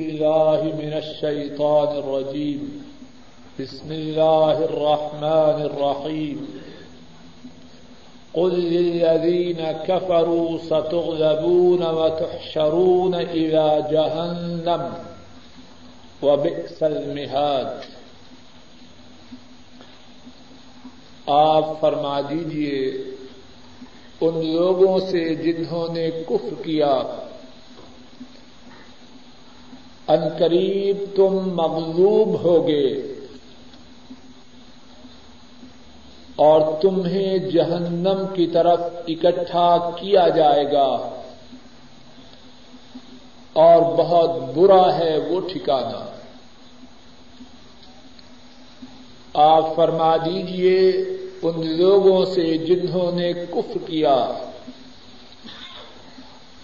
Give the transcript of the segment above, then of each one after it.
الله من الشيطان الرجيم. بسم الله الرحمن الرحيم. قل للذين كفروا ستغلبون وتحشرون إلى جهنم وبئس المهاد. آپ فرما دیجیے ان لوگوں سے جنہوں نے کفر کیا ان قریب تم مغلوب ہوگے اور تمہیں جہنم کی طرف اکٹھا کیا جائے گا اور بہت برا ہے وہ ٹھکانا آپ فرما دیجیے ان لوگوں سے جنہوں نے کف کیا۔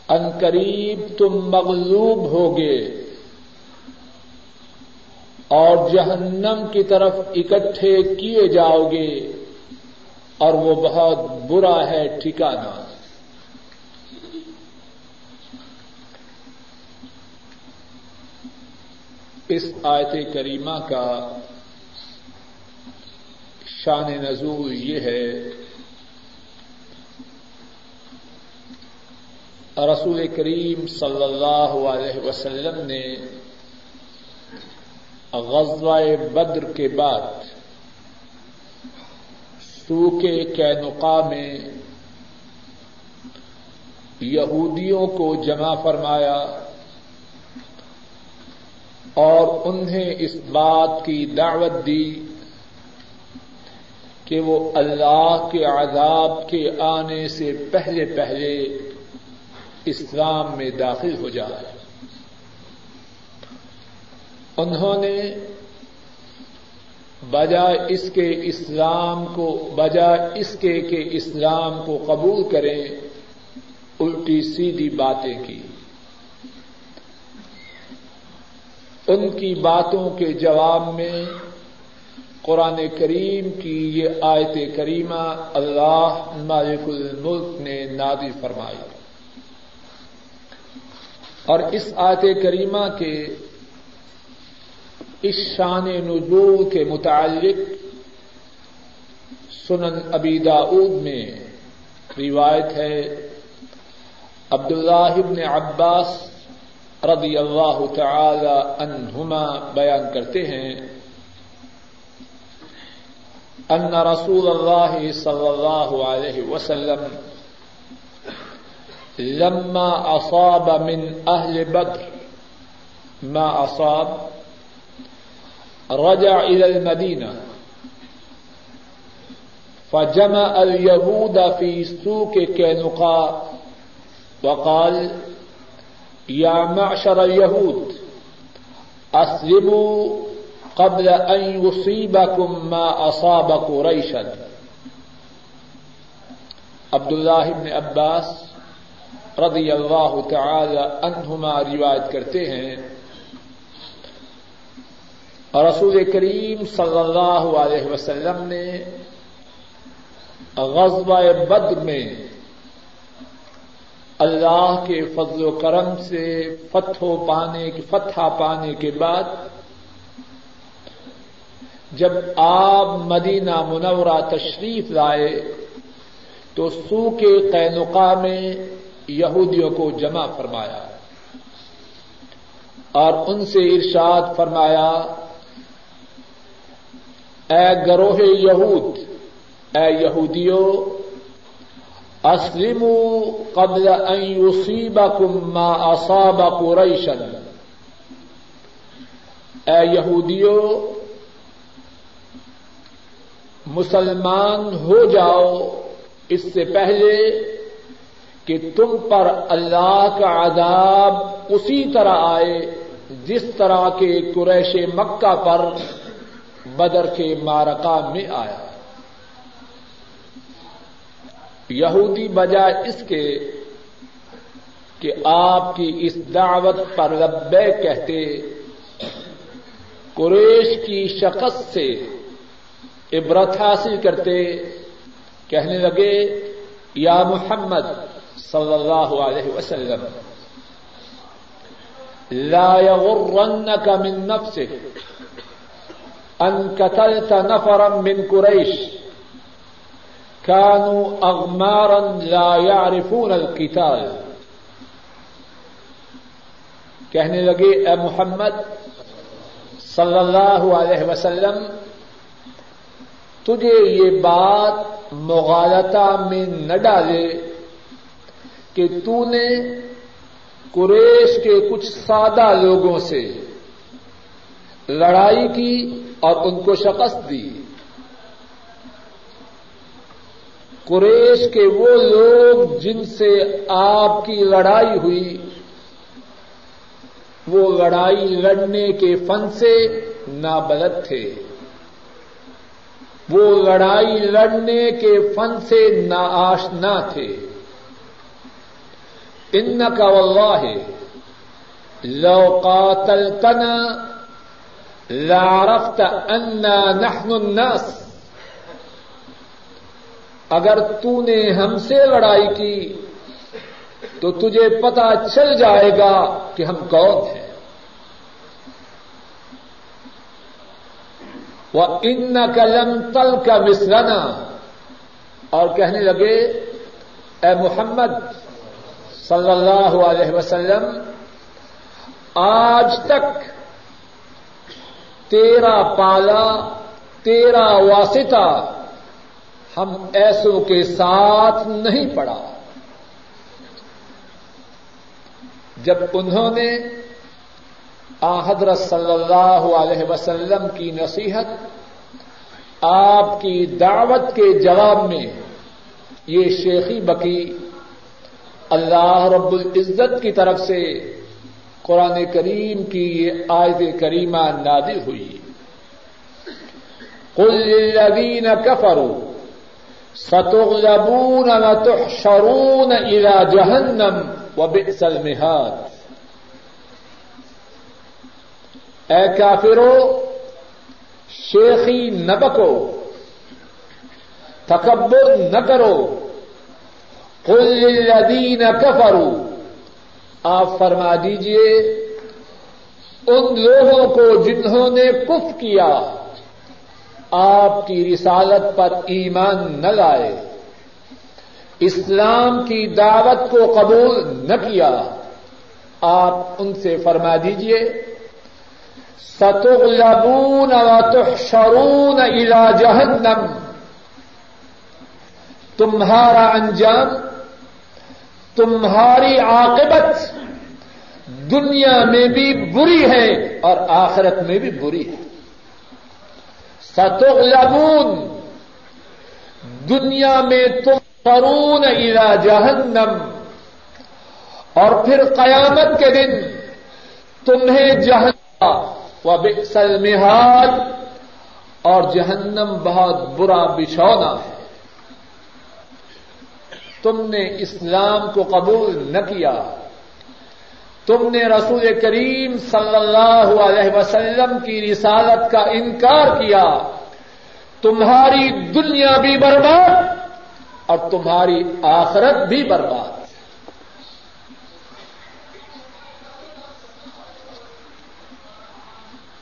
ان قریب تم مغلوب ہوگے۔ اور جہنم کی طرف اکٹھے کیے جاؤ گے اور وہ بہت برا ہے ٹھکانا اس آیت کریمہ کا شان نزول یہ ہے، رسول کریم صلی اللہ علیہ وسلم نے غزوہ بدر کے بعد سوکے کینقا میں یہودیوں کو جمع فرمایا اور انہیں اس بات کی دعوت دی کہ وہ اللہ کے عذاب کے آنے سے پہلے پہلے اسلام میں داخل ہو جائے۔ انہوں نے بجائے اس کے اسلام کو، بجائے اس کے کہ اسلام کو قبول کریں، الٹی سیدھی باتیں کی۔ ان کی باتوں کے جواب میں قرآن کریم کی یہ آیت کریمہ اللہ مالک الملک نے نادی فرمائی۔ اور اس آیت کریمہ کے اس شان نزول کے متعلق سنن ابی داود میں روایت ہے۔ عبد اللہ ابن عباس رضی اللہ تعالی عنہما بیان کرتے ہیں۔ ان رسول اللہ صلی اللہ علیہ وسلم لما اصاب من اہل بدر، ما اصاب رجع إلى المدينة. فجمع اليهود في سوق كينقاء وقال، يا معشر اليهود، أسلموا قبل أن يصيبكم ما أصاب قريشا. عبد الله بن عباس رضی اللہ تعالی عنہما روایت کرتے ہیں اور رسول کریم صلی اللہ علیہ وسلم نے غزوہ بدر میں اللہ کے فضل و کرم سے فتح پانے کی فتح پانے کے بعد جب آپ مدینہ منورہ تشریف لائے تو سو کے قینقا میں یہودیوں کو جمع فرمایا اور ان سے ارشاد فرمایا اے گروہ یہود، اے یہودیو اسلم قبل ان يصيبكم ما اصاب قريشا اے یہودیو، مسلمان ہو جاؤ اس سے پہلے کہ تم پر اللہ کا عذاب اسی طرح آئے جس طرح کے قریش مکہ پر بدر کے مارکا میں آیا۔ یہودی بجائے اس کے کہ آپ کی اس دعوت پر ربے کہتے، قریش کی شخص سے عبرت حاصل کرتے، کہنے لگے، یا محمد صلی اللہ علیہ وسلم، لا يغرنك من نفسك ان قتلت نفرا من قريش. كانوا اغمارا لا يعرفون القتال. کہنے لگے، اے محمد، صلی اللہ علیہ وسلم، تجھے یہ بات مغالتا میں نہ ڈالے کہ تو نے قریش کے کچھ سادہ لوگوں سے لڑائی کی اور ان کو شکست دی۔ قریش کے وہ لوگ جن سے آپ کی لڑائی ہوئی، وہ لڑائی لڑنے کے فن سے نابلد تھے۔ وہ لڑائی لڑنے کے فن سے ناشنا تھے۔ ان کا واللہ لو قاتلتنا لعرفت انا نحن الناس. اگر تو نے ہم سے لڑائی کی، تو تجھے پتا چل جائے گا کہ ہم کون ہیں۔ وہ ان کلم تل کا مسرنا اور کہنے لگے، اے محمد صلی اللہ علیہ وسلم، آج تک تیرا پالا، تیرا واسطہ ہم ایسوں کے ساتھ نہیں پڑا۔ جب انہوں نے حضرت صلی اللہ علیہ وسلم کی نصیحت، آپ کی دعوت کے جواب میں یہ شیخی بکی اللہ رب العزت کی طرف سے قرآن کریم کی یہ آیت کریمہ نادل ہوئی۔ قل للذین کفروا ستغلبون وتحشرون الى جہنم وبئس المہاد اے کافرو، شیخی نہ بکو، تکبر نہ کرو۔ قل للذین کفروا آپ فرما دیجیے، ان لوگوں کو جنہوں نے کف کیا، آپ کی رسالت پر ایمان نہ لائے، اسلام کی دعوت کو قبول نہ کیا، آپ ان سے فرما دیجیے، ستغلبون وتحشرون الى جہنم، تمہارا انجام، تمہاری عاقبت دنیا میں بھی بری ہے اور آخرت میں بھی بری ہے۔ ستغلبون۔ دنیا میں تم فرون الى جہنم۔ اور پھر قیامت کے دن تمہیں جہنم۔ وہ المہاد اور جہنم بہت برا بچھونا ہے۔ تم نے اسلام کو قبول نہ کیا۔ تم نے رسول کریم صلی اللہ علیہ وسلم کی رسالت کا انکار کیا۔ تمہاری دنیا بھی برباد اور تمہاری آخرت بھی برباد۔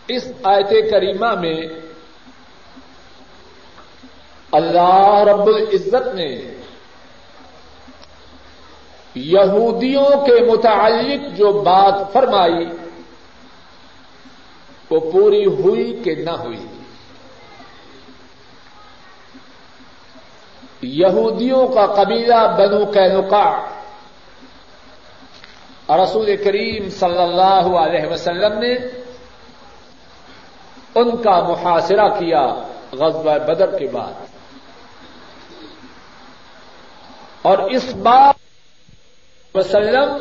اس آیت کریمہ میں اللہ رب العزت نے یہودیوں کے متعلق جو بات فرمائی، وہ پوری ہوئی کہ نہ ہوئی۔ یہودیوں کا قبیلہ بنو کینکا رسول کریم صلی اللہ علیہ وسلم نے ان کا محاصرہ کیا غزوہ بدر کے بعد۔ اور اس بات وسلم،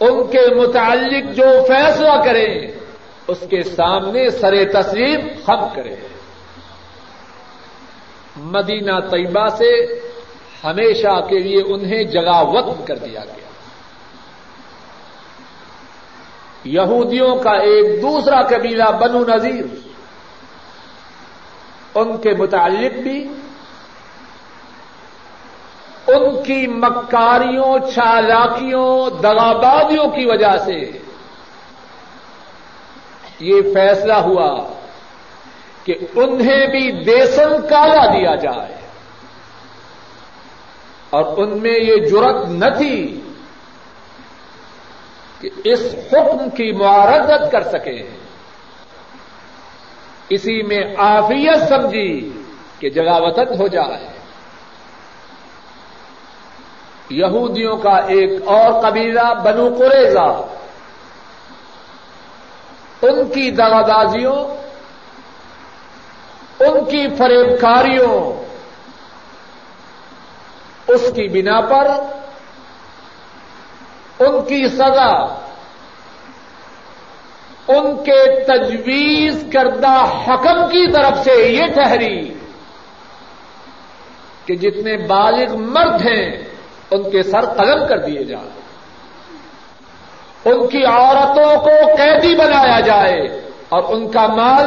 ان کے متعلق جو فیصلہ کریں، اس کے سامنے سر تسلیم خم کرے مدینہ طیبہ سے ہمیشہ کے لیے انہیں جگہ وقت کر دیا گیا۔ یہودیوں کا ایک دوسرا قبیلہ بنو نذیر، ان کے متعلق بھی ان کی مکاریوں، چالاکیوں، دغابادیوں کی وجہ سے یہ فیصلہ ہوا کہ انہیں بھی دیسن کالا دیا جائے۔ اور ان میں یہ جرت نہ تھی کہ اس حکم کی معارضت کر سکے اسی میں آفیت سمجھی کہ جگاوطن ہو جائے۔ یہودیوں کا ایک اور قبیلہ بنو قریضہ ان کی دغادازیوں ان کی فریب کاریوں اس کی بنا پر، ان کی سزا، ان کے تجویز کردہ حکم کی طرف سے یہ ٹھہری کہ جتنے بالغ مرد ہیں ان کے سر قلم کر دیے جائیں۔ ان کی عورتوں کو قیدی بنایا جائے اور ان کا مال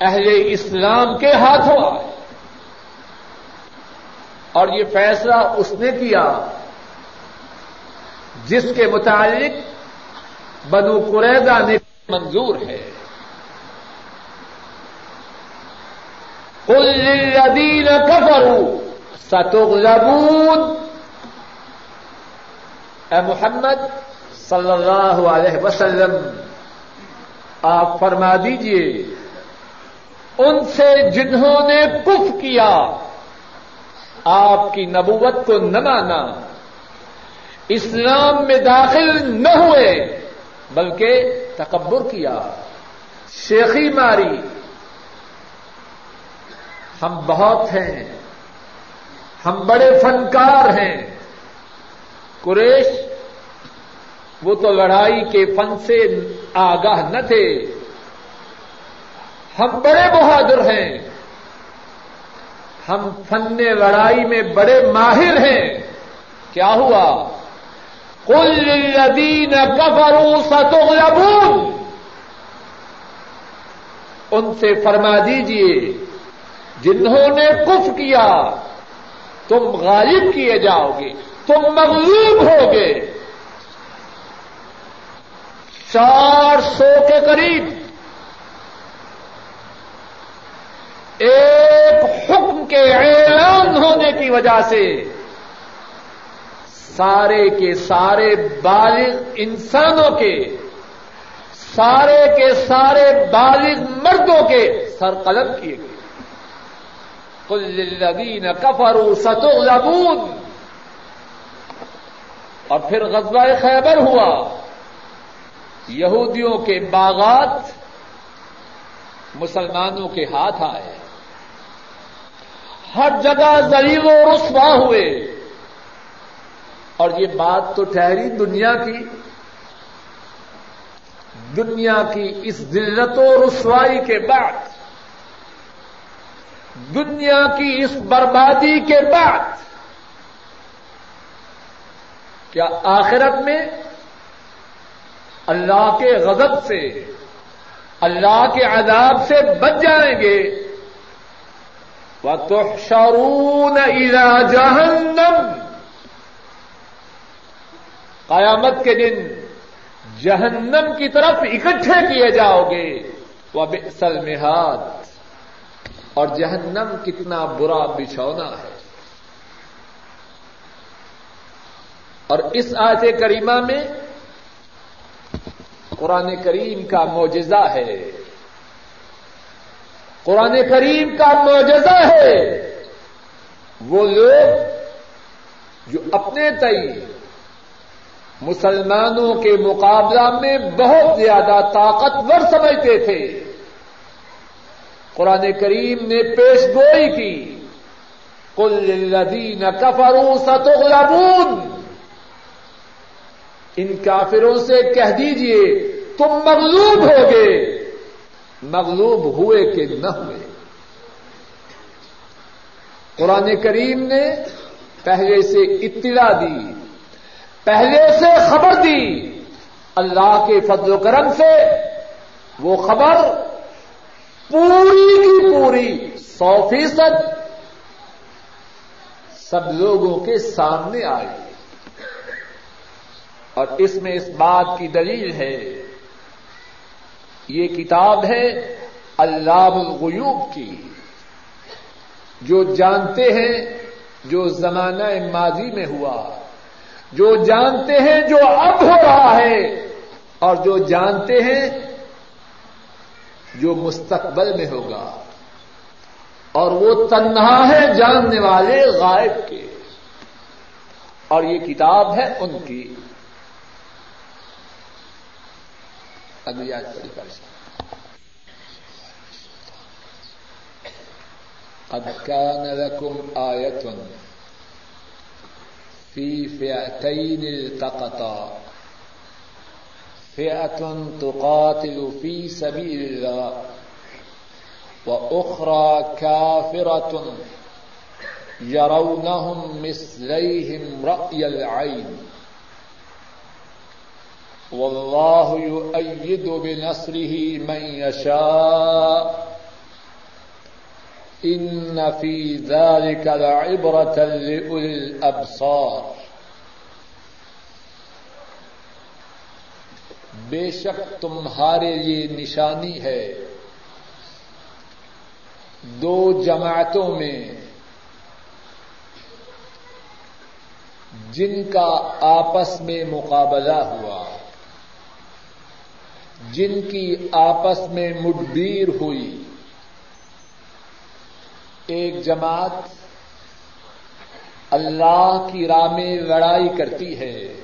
اہل اسلام کے ہاتھوں آئے۔ اور یہ فیصلہ اس نے کیا جس کے متعلق بنو قریضہ نے منظور ہے۔ کل للذین کفروا ستغلبون اے محمد صلی اللہ علیہ وسلم، آپ فرما دیجیے، ان سے جنہوں نے کف کیا، آپ کی نبوت کو نہ مانا، اسلام میں داخل نہ ہوئے، بلکہ تکبر کیا، شیخی ماری۔ ہم بہت ہیں، ہم بڑے فنکار ہیں۔ قریش، وہ تو لڑائی کے فن سے آگاہ نہ تھے۔ ہم بڑے بہادر ہیں۔ ہم فن لڑائی میں بڑے ماہر ہیں۔ کیا ہوا؟ کل للذین کفروا ستغلبون۔ ان سے فرما دیجیے، جنہوں نے کف کیا، تم غالب کیے جاؤ گے۔ تم مغلوب ہوگے۔ چار سو کے قریب۔ ایک حکم کے اعلان ہونے کی وجہ سے سارے کے سارے بالغ انسانوں کے، سارے کے سارے بالغ مردوں کے سر قلم کیے گئے۔ کل للذین کفروا ستغلبون۔ اور پھر غزوہ خیبر ہوا۔ یہودیوں کے باغات مسلمانوں کے ہاتھ آئے۔ ہر جگہ ذریع و رسوا ہوئے۔ اور یہ بات تو ٹھہری دنیا کی۔ دنیا کی اس ذلت و رسوائی کے بعد۔ دنیا کی اس بربادی کے بعد۔ کیا آخرت میں اللہ کے غضب سے، اللہ کے عذاب سے بچ جائیں گے۔ وہ تو شارون جہنم قیامت کے دن جہنم کی طرف اکٹھے کیے جاؤ گے۔ وہ بسل اور جہنم کتنا برا بچھونا ہے۔ اور اس آیت کریمہ میں قرآن کریم کا معجزہ ہے۔ قرآن کریم کا معجزہ ہے۔ وہ لوگ جو اپنے تئی مسلمانوں کے مقابلہ میں بہت زیادہ طاقتور سمجھتے تھے۔ قرآن کریم نے پیش گوئی کی کل لدین کفرو ستغلبون۔ ان کافروں سے کہہ دیجیے، تم مغلوب ہو گے مغلوب ہوئے کہ نہ ہوئے۔ قرآن کریم نے پہلے سے اطلاع دی، پہلے سے خبر دی۔ اللہ کے فضل و کرم سے وہ خبر پوری کی پوری، سو فیصد سب لوگوں کے سامنے آئی۔ اور اس میں اس بات کی دلیل ہے، یہ کتاب ہے اللہ الغیوب کی، جو جانتے ہیں جو زمانہ ماضی میں ہوا، جو جانتے ہیں جو اب ہو رہا ہے، اور جو جانتے ہیں جو مستقبل میں ہوگا۔ اور وہ تنہا ہے جاننے والے غائب کے۔ اور یہ کتاب ہے ان کی۔ اگلی آج بڑی پریشان قد كان لكم آية في فئتين التقطا۔ فئة تقاتل في سبيل الله، وأخرى كافرة يرونهم مثليهم رأي العين۔ والله يؤيد بنصره من يشاء. ان في ذلك لعبرة لأولي الأبصار. بے شک تمہارے لیے نشانی ہے. دو جماعتوں میں جن کا آپس میں مقابلہ ہوا۔ جن کی آپس میں مڈبیر ہوئی۔ ایک جماعت اللہ کی راہ میں لڑائی کرتی ہے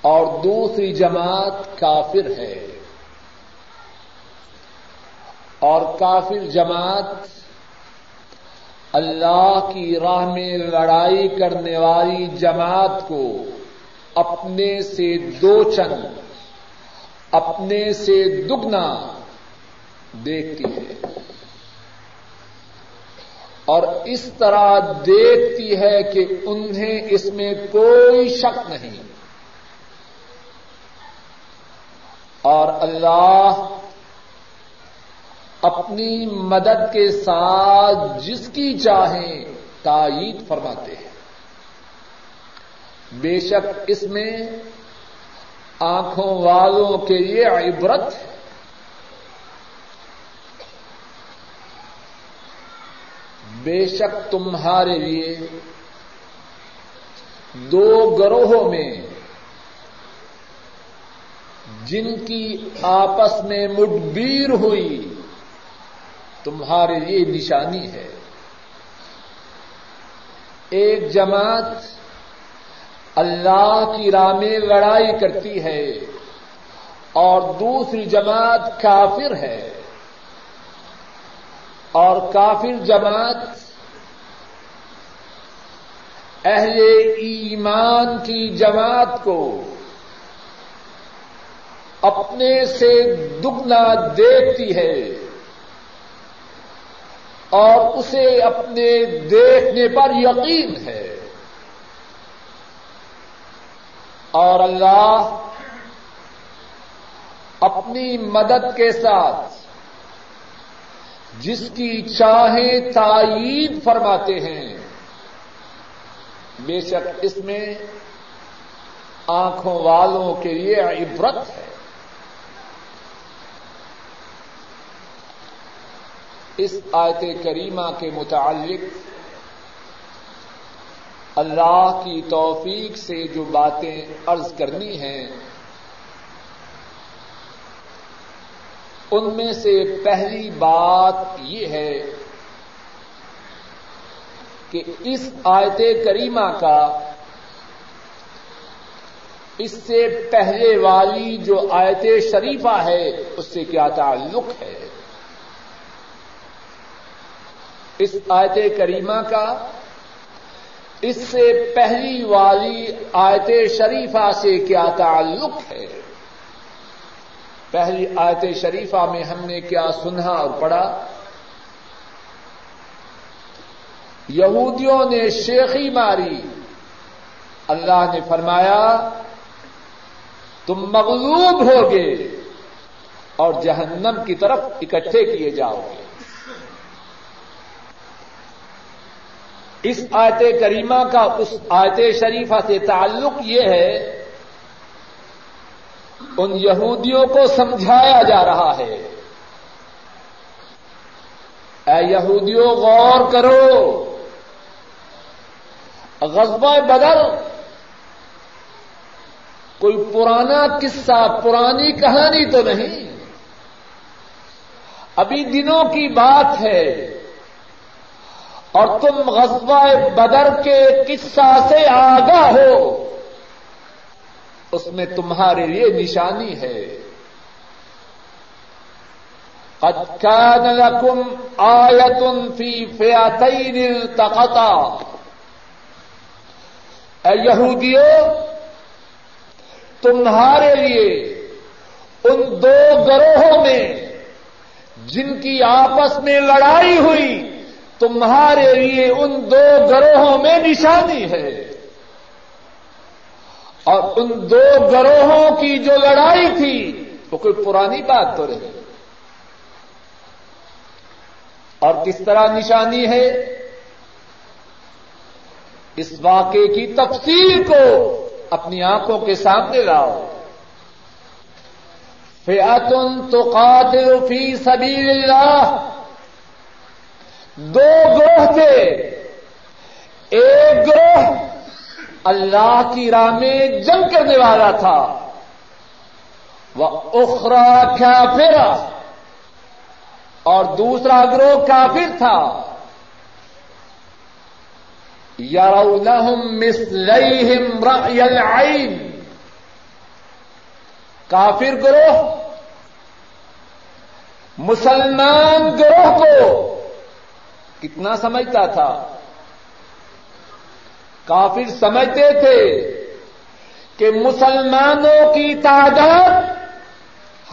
اور دوسری جماعت کافر ہے۔ اور کافر جماعت اللہ کی راہ میں لڑائی کرنے والی جماعت کو اپنے سے دو چند اپنے سے دگنا دیکھتی ہے اور اس طرح دیکھتی ہے کہ انہیں اس میں کوئی شک نہیں اور اللہ اپنی مدد کے ساتھ جس کی چاہیں تائید فرماتے ہیں۔ بے شک اس میں آنکھوں والوں کے لیے عبرت بے شک تمہارے لیے دو گروہوں میں جن کی آپس میں مڈبیر ہوئی تمہارے لیے نشانی ہے۔ ایک جماعت اللہ کی راہ میں لڑائی کرتی ہے اور دوسری جماعت کافر ہے اور کافر جماعت اہل ایمان کی جماعت کو اپنے سے دگنا دیکھتی ہے اور اسے اپنے دیکھنے پر یقین ہے۔ اور اللہ اپنی مدد کے ساتھ جس کی چاہیں تائید فرماتے ہیں۔ بے شک اس میں آنکھوں والوں کے لیے عبرت ہے۔ اس آیت کریمہ کے متعلق اللہ کی توفیق سے جو باتیں عرض کرنی ہیں، ان میں سے پہلی بات یہ ہے کہ اس آیت کریمہ کا، اس سے پہلے والی جو آیت شریفہ ہے، اس سے کیا تعلق ہے؟ اس آیت کریمہ کا اس سے پہلی والی آیت شریفہ سے کیا تعلق ہے؟ پہلی آیت شریفہ میں ہم نے کیا سنا اور پڑھا؟ یہودیوں نے شیخی ماری۔ اللہ نے فرمایا، تم مغلوب ہوگے اور جہنم کی طرف اکٹھے کیے جاؤ گے۔ اس آیت کریمہ کا اس آیت شریفہ سے تعلق یہ ہے، ان یہودیوں کو سمجھایا جا رہا ہے۔ اے یہودیوں، غور کرو۔ غزبہ بدل کوئی پرانا قصہ، پرانی کہانی تو نہیں۔ ابھی دنوں کی بات ہے۔ اور تم غزبہ بدر کے قصہ سے آگاہ ہو۔ اس میں تمہارے لیے نشانی ہے۔ قد كان لكم آية في فئتين التقطا۔ اے یہودیو، تمہارے لیے ان دو گروہوں میں جن کی آپس میں لڑائی ہوئی تمہارے لیے ان دو گروہوں میں نشانی ہے۔ اور ان دو گروہوں کی جو لڑائی تھی، وہ کوئی پرانی بات تو رہی اور کس طرح نشانی ہے؟ اس واقعے کی تفصیل کو اپنی آنکھوں کے سامنے لاؤ۔ فیاتن تو قاتل فی سبیل اللہ۔ دو گروہ تھے۔ ایک گروہ اللہ کی راہ میں جنگ کرنے والا تھا۔ وہ اخرا کیا اور دوسرا گروہ کافر تھا۔ یارونہم مثلیہم رأی العین کافر گروہ، مسلمان گروہ کو کتنا سمجھتا تھا۔ کافر سمجھتے تھے کہ مسلمانوں کی تعداد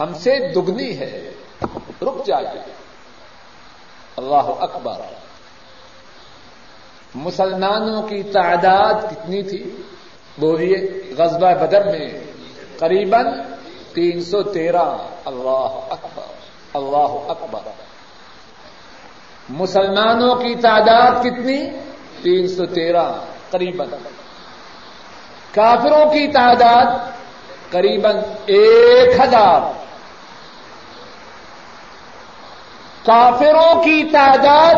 ہم سے دگنی ہے۔ رک جائے اللہ اکبر۔ مسلمانوں کی تعداد کتنی تھی؟ بولیے غزبہ بدر میں قریب تین سو تیرہ۔ اللہ اکبر۔ اللہ اکبر۔ مسلمانوں کی تعداد کتنی؟ تین سو تیرہ قریب کافروں کی تعداد قریب ایک ہزار۔ کافروں کی تعداد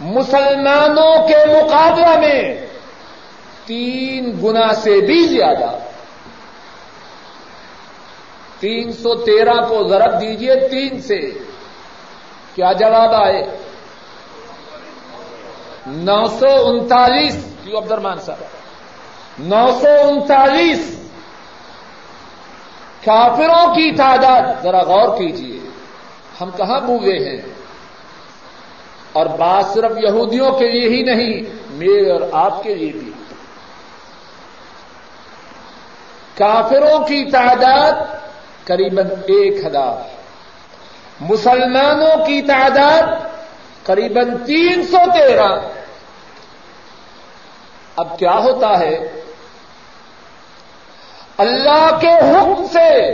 مسلمانوں کے مقابلہ میں تین گنا سے بھی زیادہ۔ تین سو تیرہ کو ضرب دیجیے تین سے۔ کیا جواب آئے؟ نو سو انتالیس کیوں عبد الرحمان صاحب نو سو انتالیس، کافروں کی تعداد، ذرا غور کیجیے ہم کہاں بوگے ہیں؟ اور بات صرف یہودیوں کے لیے ہی نہیں، میرے اور آپ کے لیے بھی۔ کافروں کی تعداد قریب ایک ہزار۔ مسلمانوں کی تعداد قریب تین سو تیرہ۔ اب کیا ہوتا ہے؟ اللہ کے حکم سے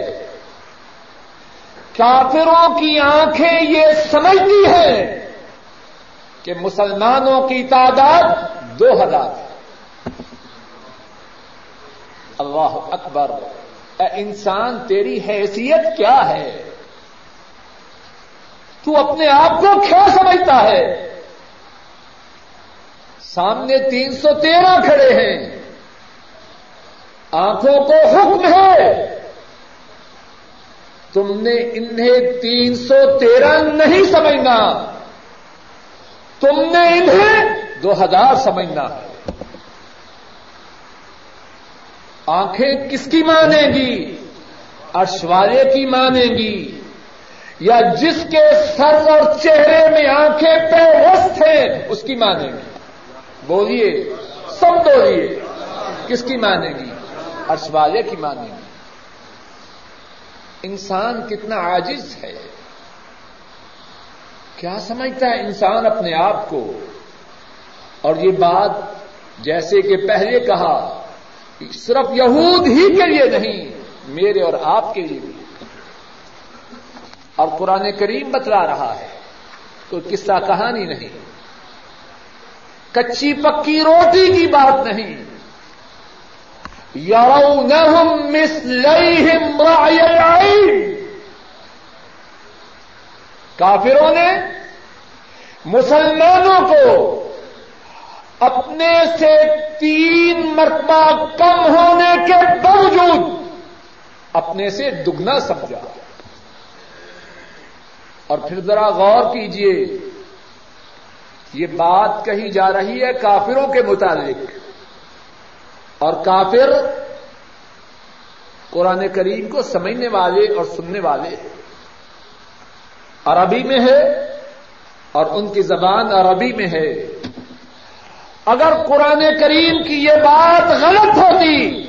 کافروں کی آنکھیں یہ سمجھتی ہیں کہ مسلمانوں کی تعداد دو ہزار۔ اللہ اکبر، اے انسان، تیری حیثیت کیا ہے؟ تو اپنے آپ کو کیا سمجھتا ہے؟ سامنے تین سو تیرہ کھڑے ہیں۔ آنکھوں کو حکم ہے۔ تم نے انہیں تین سو تیرہ نہیں سمجھنا۔ تم نے انہیں دو ہزار سمجھنا۔ ہے آنکھیں کس کی مانیں گی؟ اشوارے کی مانیں گی۔ یا جس کے سر اور چہرے میں آنکھیں پہ ہیں، اس کی مانیں گی بولیے، سب بولیے، کس کی مانیں گی؟ اشوارے کی مانیں گی انسان کتنا عاجز ہے۔ کیا سمجھتا ہے انسان اپنے آپ کو؟ اور یہ بات جیسے کہ پہلے کہا صرف یہود ہی کے لیے نہیں، میرے اور آپ کے لیے بھی۔ اور قرآن کریم بتلا رہا ہے کوئی قصہ کہانی نہیں۔ کچی پکی روٹی کی بات نہیں۔ يرونهم مثليهم رأي العين کافروں نے مسلمانوں کو اپنے سے تین مرتبہ کم ہونے کے باوجود اپنے سے دگنا سمجھا۔ اور پھر ذرا غور کیجیے، یہ بات کہی جا رہی ہے کافروں کے متعلق۔ اور کافر قرآن کریم کو سمجھنے والے اور سننے والے۔ عربی میں ہے اور ان کی زبان عربی میں ہے۔ اگر قرآن کریم کی یہ بات غلط ہوتی،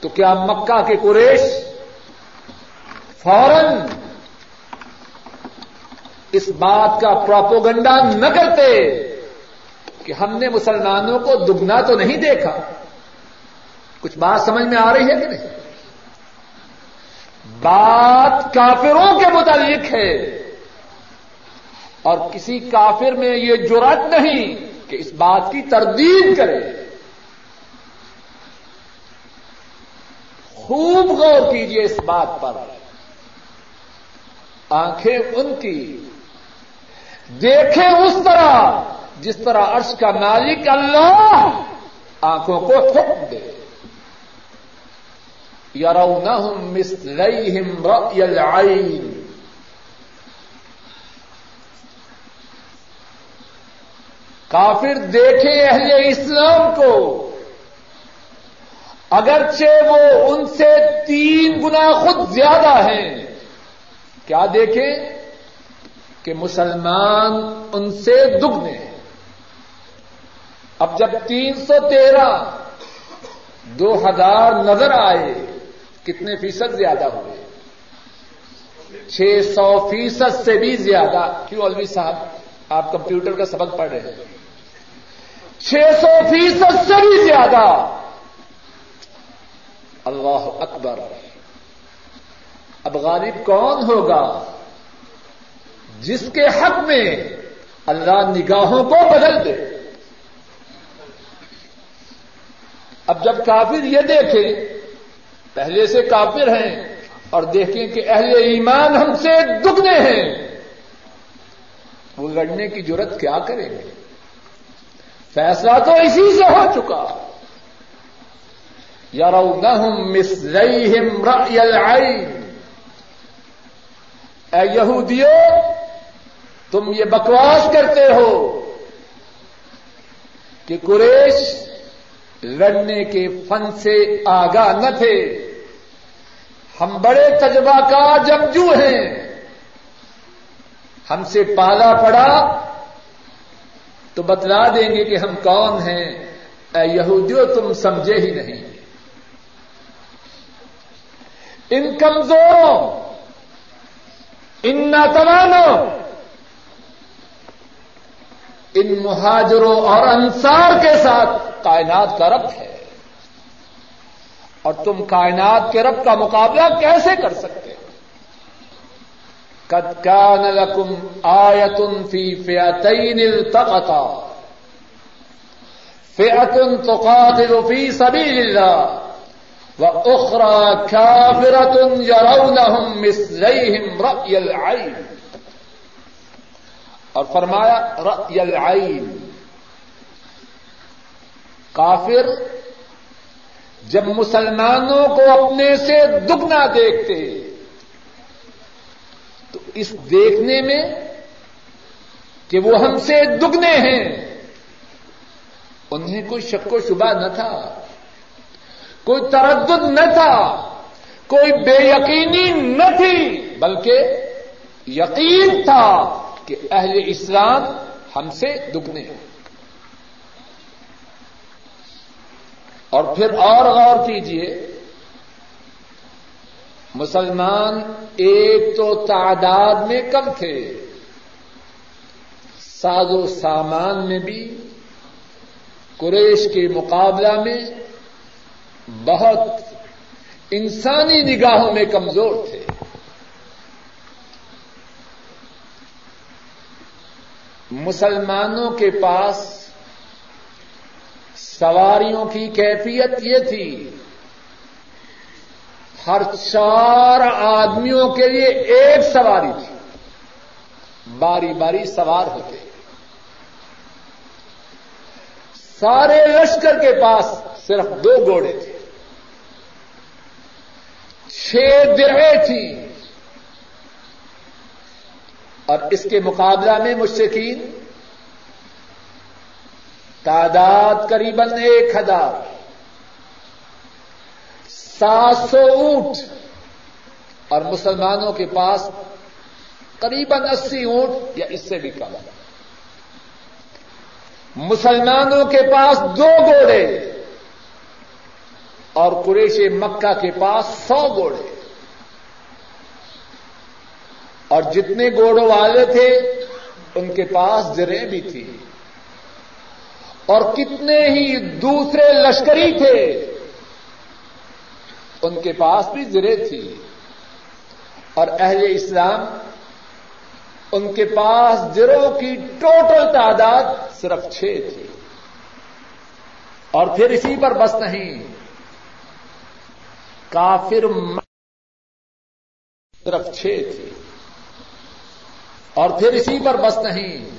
تو کیا مکہ کے قریش فوراً اس بات کا پراپوگنڈا نہ کرتے کہ ہم نے مسلمانوں کو دگنا تو نہیں دیکھا۔ کچھ بات سمجھ میں آ رہی ہے کہ نہیں؟ بات کافروں کے متعلق ہے۔ اور کسی کافر میں یہ جرات نہیں کہ اس بات کی تردید کرے۔ خوب غور کیجیے اس بات پر۔ آنکھیں ان کی۔ دیکھیں اس طرح جس طرح عرش کا مالک اللہ آنکھوں کو حکم دے۔ يرونهم مثليهم رأي العين کافر دیکھے اہل اسلام کو۔ اگرچہ وہ ان سے تین گنا خود زیادہ ہیں۔ کیا دیکھیں؟ کہ مسلمان ان سے دگنے ہیں۔ اب جب تین سو تیرہ دو ہزار نظر آئے، کتنے فیصد زیادہ ہوئے؟ چھ سو فیصد سے بھی زیادہ۔ کیوں الوی صاحب؟ آپ کمپیوٹر کا سبق پڑھ رہے ہیں۔ چھ سو فیصد سے بھی زیادہ۔ اللہ اکبر۔ اب غالب کون ہوگا؟ جس کے حق میں اللہ نگاہوں کو بدل دے۔ اب جب کافر یہ دیکھیں پہلے سے کافر ہیں اور دیکھیں کہ اہل ایمان ہم سے دگنے ہیں۔ وہ لڑنے کی ضرورت کیا کریں گے؟ فیصلہ تو اسی سے ہو چکا۔ یار مسلم اے یہودیو تم یہ بکواس کرتے ہو کہ قریش لڑنے کے فن سے آگاہ نہ تھے۔ ہم بڑے تجربہ کا جمجو ہیں۔ ہم سے پالا پڑا۔ تو بتلا دیں گے کہ ہم کون ہیں۔ اے یہودیو، تم سمجھے ہی نہیں۔ ان کمزوروں، ان ناتوانوں ان مہاجروں اور انصار کے ساتھ کائنات کا رب ہے۔ اور تم کائنات کے رب کا مقابلہ کیسے کر سکتے قد كان لكم آية في فئتين التقطا۔ فئة تقاتل في سبيل الله وأخرى كافرة يرونهم مثليهم رأي العين اور فرمایا رأي العين کافر جب مسلمانوں کو اپنے سے دگنا دیکھتے تو اس دیکھنے میں کہ وہ ہم سے دگنے ہیں، انہیں کوئی شک و شبہ نہ تھا، کوئی تردد نہ تھا، کوئی بے یقینی نہ تھی، بلکہ یقین تھا۔ کہ اہل اسلام ہم سے دگنے ہیں۔ اور پھر اور غور کیجیے مسلمان ایک تو تعداد میں کم تھے، ساز و سامان میں بھی، قریش کے مقابلہ میں بہت انسانی نگاہوں میں کمزور تھے۔ مسلمانوں کے پاس سواریوں کی کیفیت یہ تھی، ہر چار آدمیوں کے لیے ایک سواری تھی۔ باری باری سوار ہوتے۔ سارے لشکر کے پاس صرف دو گھوڑے تھے۔ چھ درے تھی اور اس کے مقابلہ میں مشکین تعداد قریب ایک ہزار، سات سو اونٹ اور مسلمانوں کے پاس قریب اسی اونٹ یا اس سے بھی کم۔ مسلمانوں کے پاس دو گھوڑے اور قریش مکہ کے پاس سو گھوڑے۔ اور جتنے گھوڑوں والے تھے، ان کے پاس جریں بھی تھی اور کتنے ہی دوسرے لشکری تھے، ان کے پاس بھی زرے تھی اور اہل اسلام، ان کے پاس زروں کی ٹوٹل تعداد صرف چھ تھی۔ اور پھر اسی پر بس نہیں، کافر صرف چھ تھی اور پھر اسی پر بس نہیں۔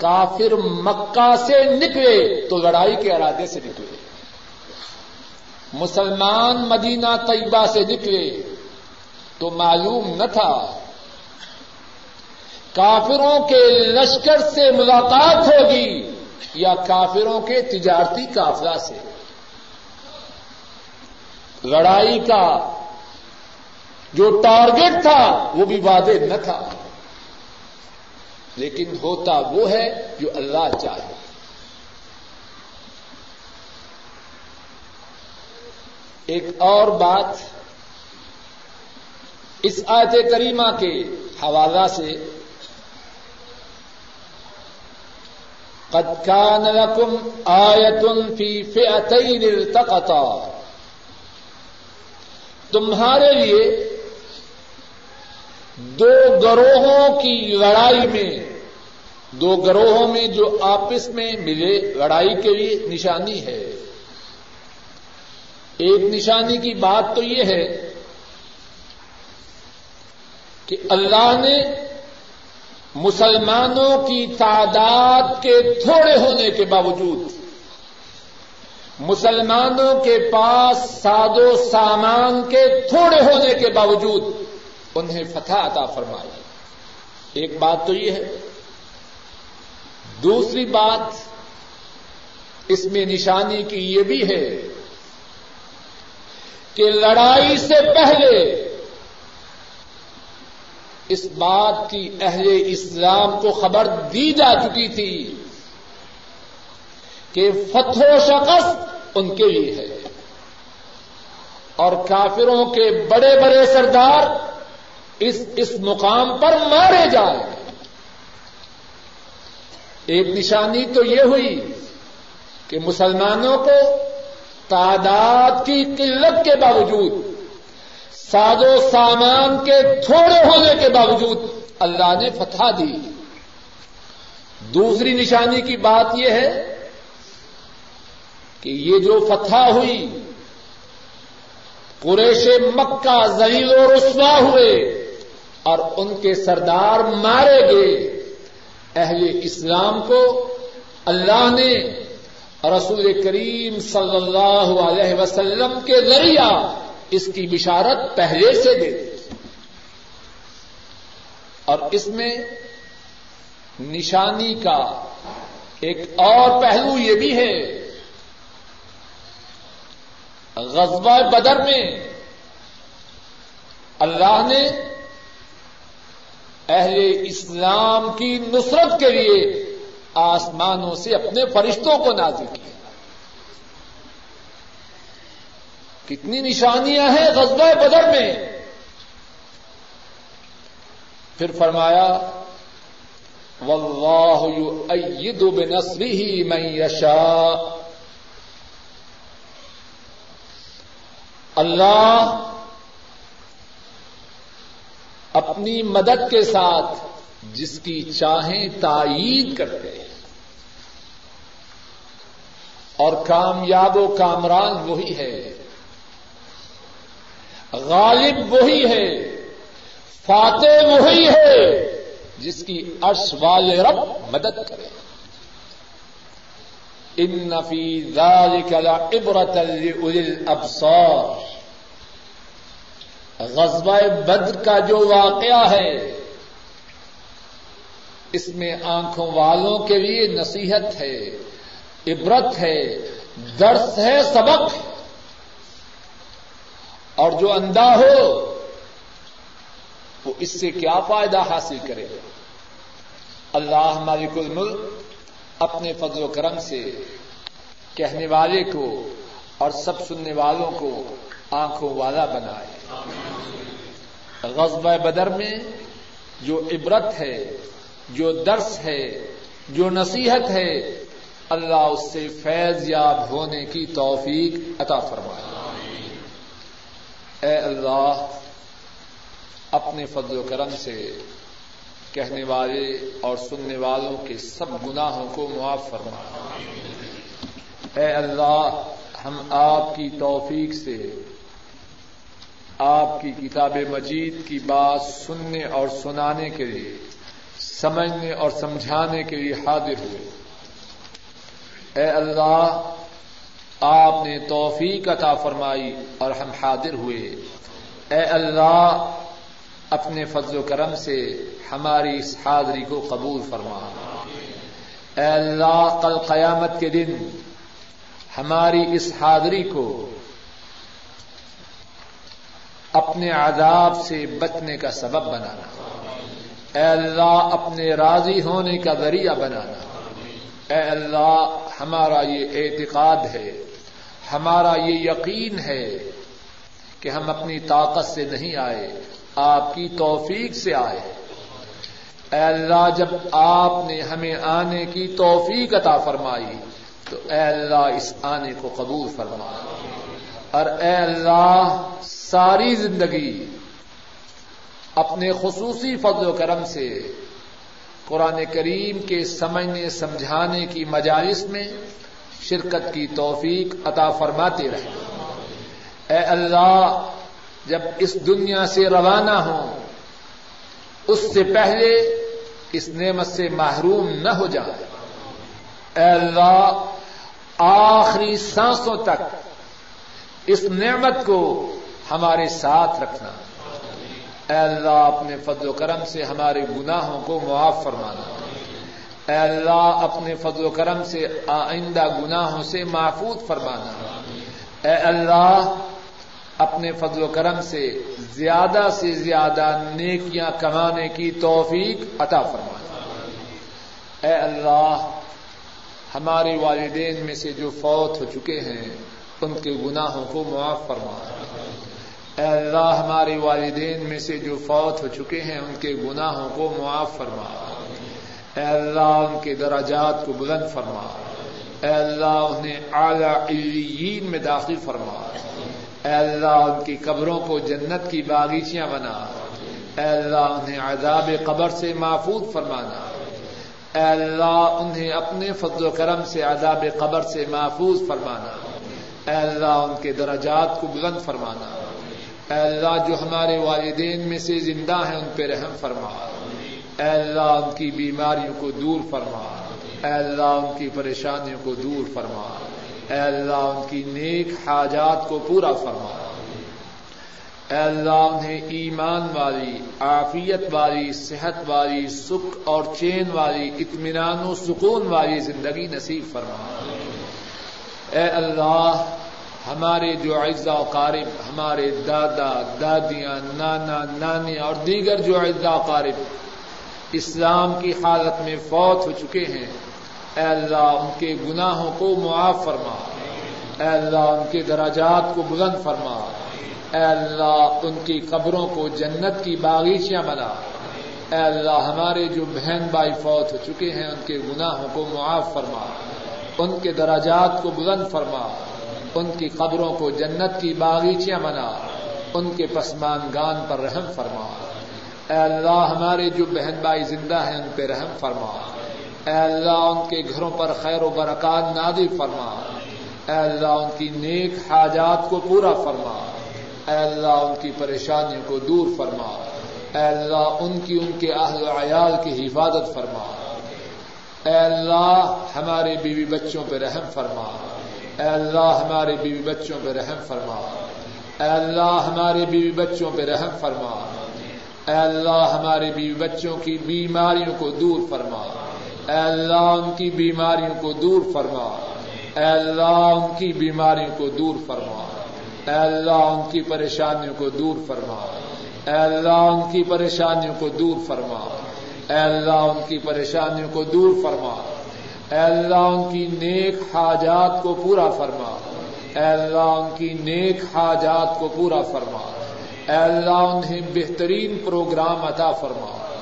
کافر مکہ سے نکلے تو لڑائی کے ارادے سے نکلے۔ مسلمان مدینہ طیبہ سے نکلے تو معلوم نہ تھا۔ کافروں کے لشکر سے ملاقات ہوگی یا کافروں کے تجارتی قافلہ سے۔ لڑائی کا جو ٹارگیٹ تھا، وہ بھی وعدے نہ تھا۔ لیکن ہوتا وہ ہے جو اللہ چاہے۔ ایک اور بات اس آیت کریمہ کے حوالہ سے۔ قد كان لكم آیت فی فئتین التقطا۔ تمہارے لیے دو گروہوں کی لڑائی میں، دو گروہوں میں جو آپس میں ملے، لڑائی کے لیے نشانی ہے۔ ایک نشانی کی بات تو یہ ہے کہ اللہ نے مسلمانوں کی تعداد کے تھوڑے ہونے کے باوجود مسلمانوں کے پاس ساد و سامان کے تھوڑے ہونے کے باوجود انہیں فتح عطا فرمائی۔ ایک بات تو یہ ہے۔ دوسری بات اس میں نشانی کی یہ بھی ہے کہ لڑائی سے پہلے اس بات کی اہل اسلام کو خبر دی جا چکی تھی کہ فتح و شکست ان کے لیے ہے اور کافروں کے بڑے بڑے سردار اس اس مقام پر مارے جائے۔ ایک نشانی تو یہ ہوئی کہ مسلمانوں کو تعداد کی قلت کے باوجود ساد و سامان کے تھوڑے ہونے کے باوجود اللہ نے فتح دی۔ دوسری نشانی کی بات یہ ہے کہ یہ جو فتح ہوئی، قریش مکہ زلیل و رسوا ہوئے۔ اور ان کے سردار مارے گئے۔ اہل اسلام کو اللہ نے رسول کریم صلی اللہ علیہ وسلم کے ذریعہ اس کی بشارت پہلے سے دے دی۔ اور اس میں نشانی کا ایک اور پہلو یہ بھی ہے۔ غزوہ بدر میں اللہ نے اہل اسلام کی نصرت کے لیے آسمانوں سے اپنے فرشتوں کو نازل کیا۔ کتنی نشانیاں ہیں غزوہ بدر میں۔ پھر فرمایا، واللہ یؤید بنصره من یشاء۔ اللہ اپنی مدد کے ساتھ جس کی چاہیں تائید کرتے ہیں۔ اور کامیاب و کامران وہی ہے۔ غالب وہی ہے۔ فاتح وہی ہے۔ جس کی عرش والے رب مدد کرے۔ ان نفی ذالک لعبرت لاولی الابصار غزوہ بدر کا جو واقعہ ہے، اس میں آنکھوں والوں کے لیے نصیحت ہے، عبرت ہے، درس ہے، سبق اور جو اندھا ہو، وہ اس سے کیا فائدہ حاصل کرے؟ اللہ مالک الملک اپنے فضل و کرم سے کہنے والے کو اور سب سننے والوں کو آنکھوں والا بنائے۔ غزبہ بدر میں جو عبرت ہے، جو درس ہے، جو نصیحت ہے، اللہ اس سے فیض یاب ہونے کی توفیق عطا فرمائے۔ اے اللہ، اپنے فضل و کرم سے کہنے والے اور سننے والوں کے سب گناہوں کو معاف فرما۔ اے اللہ، ہم آپ کی توفیق سے آپ کی کتاب مجید کی بات سننے اور سنانے کے لیے، سمجھنے اور سمجھانے کے لیے حاضر ہوئے۔ اے اللہ، آپ نے توفیق عطا فرمائی اور ہم حاضر ہوئے۔ اے اللہ، اپنے فضل و کرم سے ہماری اس حاضری کو قبول فرما۔ اے اللہ، کل قیامت کے دن ہماری اس حاضری کو اپنے عذاب سے بچنے کا سبب بنانا۔ اے اللہ، اپنے راضی ہونے کا ذریعہ بنانا۔ اے اللہ، ہمارا یہ اعتقاد ہے، ہمارا یہ یقین ہے کہ ہم اپنی طاقت سے نہیں آئے، آپ کی توفیق سے آئے۔ اے اللہ، جب آپ نے ہمیں آنے کی توفیق عطا فرمائی، تو اے اللہ اس آنے کو قبول فرما۔ اور اے اللہ، ساری زندگی اپنے خصوصی فضل و کرم سے قرآن کریم کے سمجھنے، سمجھانے کی مجالس میں شرکت کی توفیق عطا فرماتے رہے۔ اے اللہ، جب اس دنیا سے روانہ ہوں، اس سے پہلے اس نعمت سے محروم نہ ہو جائے۔ اے اللہ، آخری سانسوں تک اس نعمت کو ہمارے ساتھ رکھنا۔ اے اللہ، اپنے فضل و کرم سے ہمارے گناہوں کو معاف فرمانا۔ اے اللہ، اپنے فضل و کرم سے آئندہ گناہوں سے محفوظ فرمانا۔ اے اللہ، اپنے فضل و کرم سے زیادہ سے زیادہ نیکیاں کمانے کی توفیق عطا فرمانا۔ اے اللہ، ہمارے والدین میں سے جو فوت ہو چکے ہیں ان کے گناہوں کو معاف فرما۔ اے اللہ، ہمارے والدین میں سے جو فوت ہو چکے ہیں، ان کے گناہوں کو معاف فرما۔ اے اللہ، ان کے دراجات کو بلند فرما۔ اے اللہ، انہیں اعلی علیین میں داخل فرما۔ اے اللہ، ان کی قبروں کو جنت کی باغیچیاں بنا۔ اے اللہ، انہیں عذاب قبر سے محفوظ فرمانا۔ اے اللہ، انہیں اپنے فضل و کرم سے عذاب قبر سے محفوظ فرمانا۔ اے اللہ، ان کے درجات کو بلند فرمانا۔ اے اللہ، جو ہمارے والدین میں سے زندہ ہیں، ان پہ رحم فرما۔ اے اللہ، ان کی بیماریوں کو دور فرما۔ اے اللہ، ان کی پریشانیوں کو دور فرما۔ اے اللہ، ان کی نیک حاجات کو پورا فرما۔ اے اللہ، انہیں ایمان والی، عافیت والی، صحت والی، سکھ اور چین والی، اطمینان و سکون والی زندگی نصیب فرما۔ اے اللہ، ہمارے جو اعزا و قارب، ہمارے دادا، دادیاں، نانا، نانی اور دیگر جو اعزا و قارب، اسلام کی حالت میں فوت ہو چکے ہیں۔ اے اللہ، ان کے گناہوں کو معاف فرما۔ اے اللہ، ان کے دراجات کو بلند فرما۔ اے اللہ، ان کی قبروں کو جنت کی باغیچیاں بنا۔ اے اللہ، ہمارے جو بہن بھائی فوت ہو چکے ہیں، ان کے گناہوں کو معاف فرما۔ ان کے دراجات کو بلند فرما، ان کی قبروں کو جنت کی باغیچیاں بنا، ان کے پسمان گان پر رحم فرما۔ اے اللہ، ہمارے جو بہن بھائی زندہ ہیں، ان پہ رحم فرما۔ اے اللہ، ان کے گھروں پر خیر و برکات نادی فرما۔ اے اللہ، ان کی نیک حاجات کو پورا فرما۔ اے اللہ، ان کی پریشانیوں کو دور فرما۔ اے اللہ، ان کی ان کے اہل و عیال کی حفاظت فرما۔ اے اللہ ہمارے بیوی بچوں پہ رحم فرما۔ اے اللہ ہمارے بیوی بچوں پہ رحم فرما۔ اے اللہ ہمارے بیوی بچوں پہ رحم فرما۔ اے اللہ ہمارے بیوی بچوں کی بیماریوں کو دور فرما۔ اے اللہ ان کی بیماریوں کو دور فرما۔ اے اللہ ان کی بیماریوں کو دور فرما۔ اے اللہ ان کی پریشانیوں کو دور فرما۔ اے اللہ ان کی پریشانیوں کو دور فرما۔ اے اللہ ان کی پریشانیوں کو دور فرما۔ اے اللہ ان کی نیک حاجات کو پورا فرما۔ اے اللہ ان کی نیک حاجات کو پورا فرما۔ اے اللہ انہیں بہترین پروگرام عطا فرما۔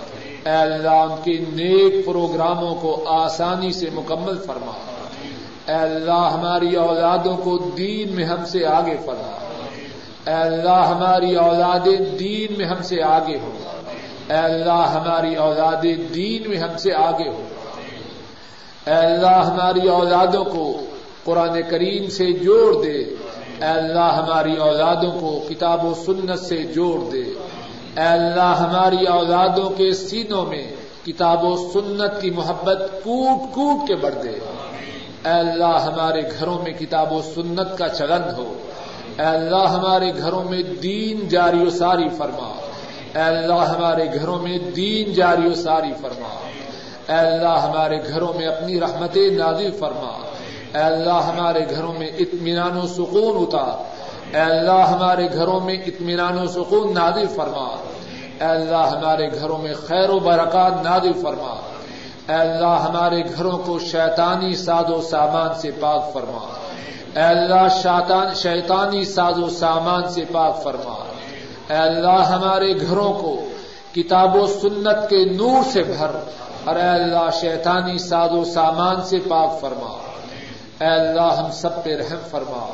اے اللہ ان کے نیک پروگراموں کو آسانی سے مکمل فرما۔ اے اللہ ہماری اولادوں کو دین میں ہم سے آگے فرما۔ اے اللہ ہماری اولاد دین میں ہم سے آگے ہو اے اللہ ہماری اولاد دین میں ہم سے آگے ہو۔ اے اللہ ہماری اولادوں کو قرآن کریم سے جوڑ دے۔ اے اللہ ہماری اولادوں کو کتاب و سنت سے جوڑ دے۔ اے اللہ ہماری اولادوں کے سینوں میں کتاب و سنت کی محبت کوٹ کوٹ کے بڑھ دے۔ اے اللہ ہمارے گھروں میں کتاب و سنت کا چلن ہو۔ اے اللہ ہمارے گھروں میں دین جاری و ساری فرما۔ اے اللہ ہمارے گھروں میں دین جاری و ساری فرما۔ اے اللہ ہمارے گھروں میں اپنی رحمت نازل فرما۔ اے اللہ ہمارے گھروں میں اطمینان و سکون اتار اے اللہ ہمارے گھروں میں اطمینان و سکون نازل فرما۔ اے اللہ ہمارے گھروں میں خیر و برکات نازل فرما۔ اے اللہ ہمارے گھروں کو شیطانی ساز و سامان سے پاک فرما۔ اے اللہ شیطانی ساز و سامان سے پاک فرما۔ اے اللہ ہمارے گھروں کو کتاب و سنت کے نور سے بھر اور اے اللہ شیطانی ساز و سامان سے پاک فرما۔ اے اللہ ہم سب پہ رحم فرما۔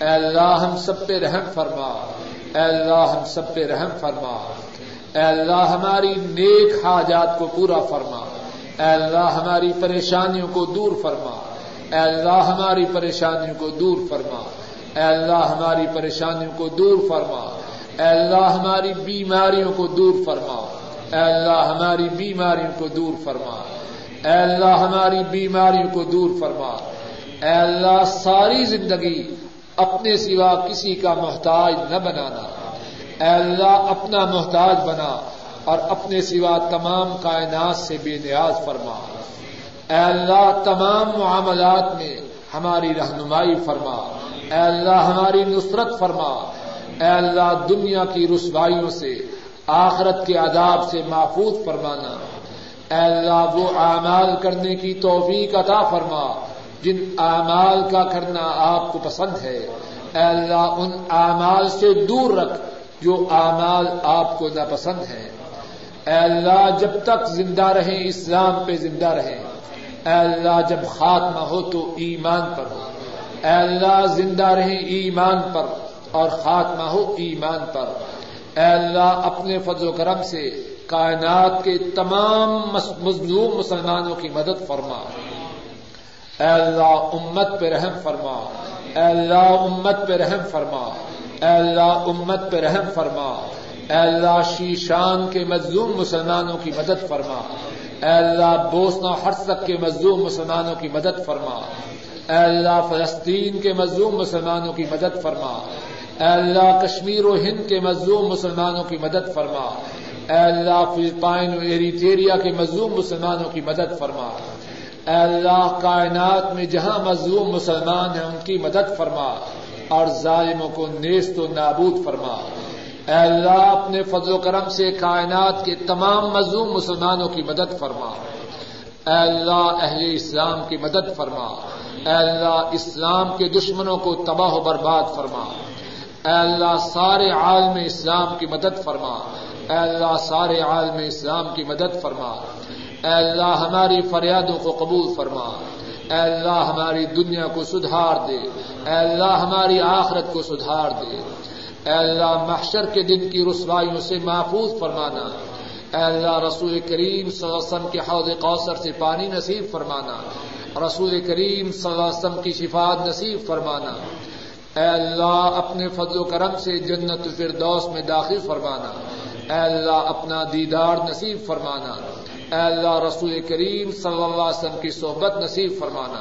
اے اللہ ہم سب پہ رحم فرما۔ اے اللہ ہم سب پہ رحم فرما۔ اے اللہ ہماری نیک حاجات کو پورا فرما۔ اے اللہ ہماری پریشانیوں کو دور فرما۔ اے اللہ ہماری پریشانیوں کو دور فرما۔ اے اللہ ہماری پریشانیوں کو دور فرما۔ اے اللہ ہماری بیماریوں کو دور فرما۔ اے اللہ ہماری بیماریوں کو دور فرما۔ اے اللہ ہماری بیماریوں کو دور فرما۔ اے اللہ ساری زندگی اپنے سوا کسی کا محتاج نہ بنانا۔ اے اللہ اپنا محتاج بنا اور اپنے سوا تمام کائنات سے بے نیاز فرما۔ اے اللہ تمام معاملات میں ہماری رہنمائی فرما۔ اے اللہ ہماری نصرت فرما۔ اے اللہ دنیا کی رسوائیوں سے، آخرت کے عذاب سے محفوظ فرمانا۔ اے اللہ وہ اعمال کرنے کی توفیق عطا فرما، جن اعمال کا کرنا آپ کو پسند ہے۔ اے اللہ ان اعمال سے دور رکھ جو اعمال آپ کو ناپسند ہیں۔ اے اللہ جب تک زندہ رہیں، اسلام پہ زندہ رہیں۔ اے اللہ جب خاتمہ ہو تو ایمان پر ہو۔ اے اللہ زندہ رہیں، ایمان پر۔ اور خاتمہ ہو ایمان پر۔ اے اللہ، اپنے فضل و کرم سے کائنات کے تمام مظلوم مسلمانوں کی مدد فرما۔ اے اللہ، امت پہ رحم فرما۔ اے اللہ، امت پہ رحم فرما۔ اے اللہ، امت پہ رحم فرما۔ اے اللہ، شیشان کے مظلوم مسلمانوں کی مدد فرما۔ اے اللہ، بوسنا ہرسک کے مظلوم مسلمانوں کی مدد فرما۔ اے اللہ، فلسطین کے مظلوم مسلمانوں کی مدد فرما۔ اے اللہ، کشمیر و ہند کے مظلوم مسلمانوں کی مدد فرما۔ اے اللہ، فلپائن و ایریٹیریا کے مظلوم مسلمانوں کی مدد فرما۔ اے اللہ، کائنات میں جہاں مظلوم مسلمان ہیں، ان کی مدد فرما۔ اور ظالموں کو نیست و نابود فرما۔ اے اللہ، اپنے فضل و کرم سے کائنات کے تمام مظلوم مسلمانوں کی مدد فرما۔ اے اللہ، اہل اسلام کی مدد فرما۔ اے اللہ، اسلام کے دشمنوں کو تباہ و برباد فرما۔ اے اللہ سارے عالم اسلام کی مدد فرما۔ اے اللہ سارے عالم اسلام کی مدد فرما۔ اے اللہ ہماری فریادوں کو قبول فرما۔ اے اللہ ہماری دنیا کو سدھار دے۔ اے اللہ ہماری آخرت کو سدھار دے۔ اے اللہ محشر کے دن کی رسوائیوں سے محفوظ فرمانا۔ اے اللہ رسول کریم صلی اللہ علیہ وسلم کے حوض کوثر سے پانی نصیب فرمانا۔ رسول کریم صلی اللہ علیہ وسلم کی شفاعت نصیب فرمانا۔ اے اللہ اپنے فضل و کرم سے جنت الفردوس میں داخل فرمانا۔ اے اللہ اپنا دیدار نصیب فرمانا۔ اے اللہ رسول کریم صلی اللہ علیہ وسلم کی صحبت نصیب فرمانا۔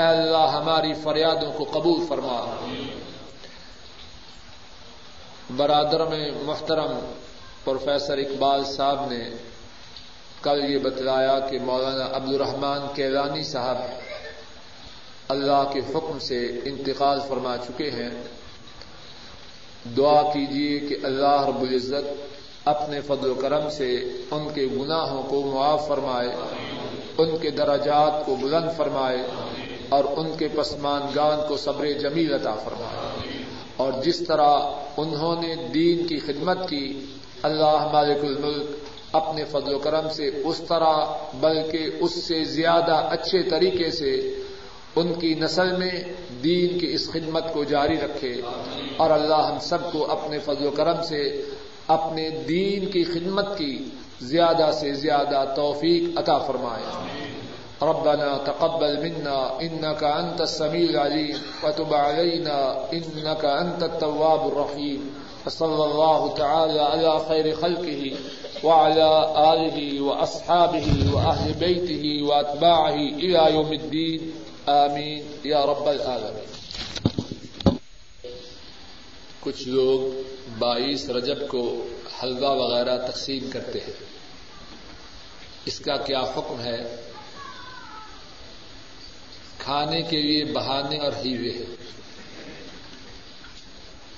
اے اللہ ہماری فریادوں کو قبول فرما۔ برادر میں محترم پروفیسر اقبال صاحب نے کل یہ بتلایا کہ مولانا عبد الرحمان کیلانی صاحب اللہ کے حکم سے انتقال فرما چکے ہیں۔ دعا کیجیے کہ اللہ رب العزت اپنے فضل و کرم سے ان کے گناہوں کو معاف فرمائے، ان کے دراجات کو بلند فرمائے اور ان کے پسمانگان کو صبر جمیل عطا فرمائے۔ اور جس طرح انہوں نے دین کی خدمت کی، اللہ مالک الملک اپنے فضل و کرم سے اس طرح، بلکہ اس سے زیادہ اچھے طریقے سے ان کی نسل میں دین کی اس خدمت کو جاری رکھے اور اللہ ہم سب کو اپنے فضل و کرم سے اپنے دین کی خدمت کی زیادہ سے زیادہ توفیق عطا فرمائے۔ ربنا تقبل منا إنك أنت السميع العليم وتب علينا إنك أنت التواب الرحيم فصلى الله تعالى على خير خلقه وعلى آله وأصحابه وأهل بيته وأتباعه إلى يوم الدين آمين يا رب العالمين کچھ لوگ بائیس رجب کو حلوہ وغیرہ تقسیم کرتے ہیں. اس کا کیا حکم ہے؟ کھانے کے لیے بہانے اور ہیوے ہیں.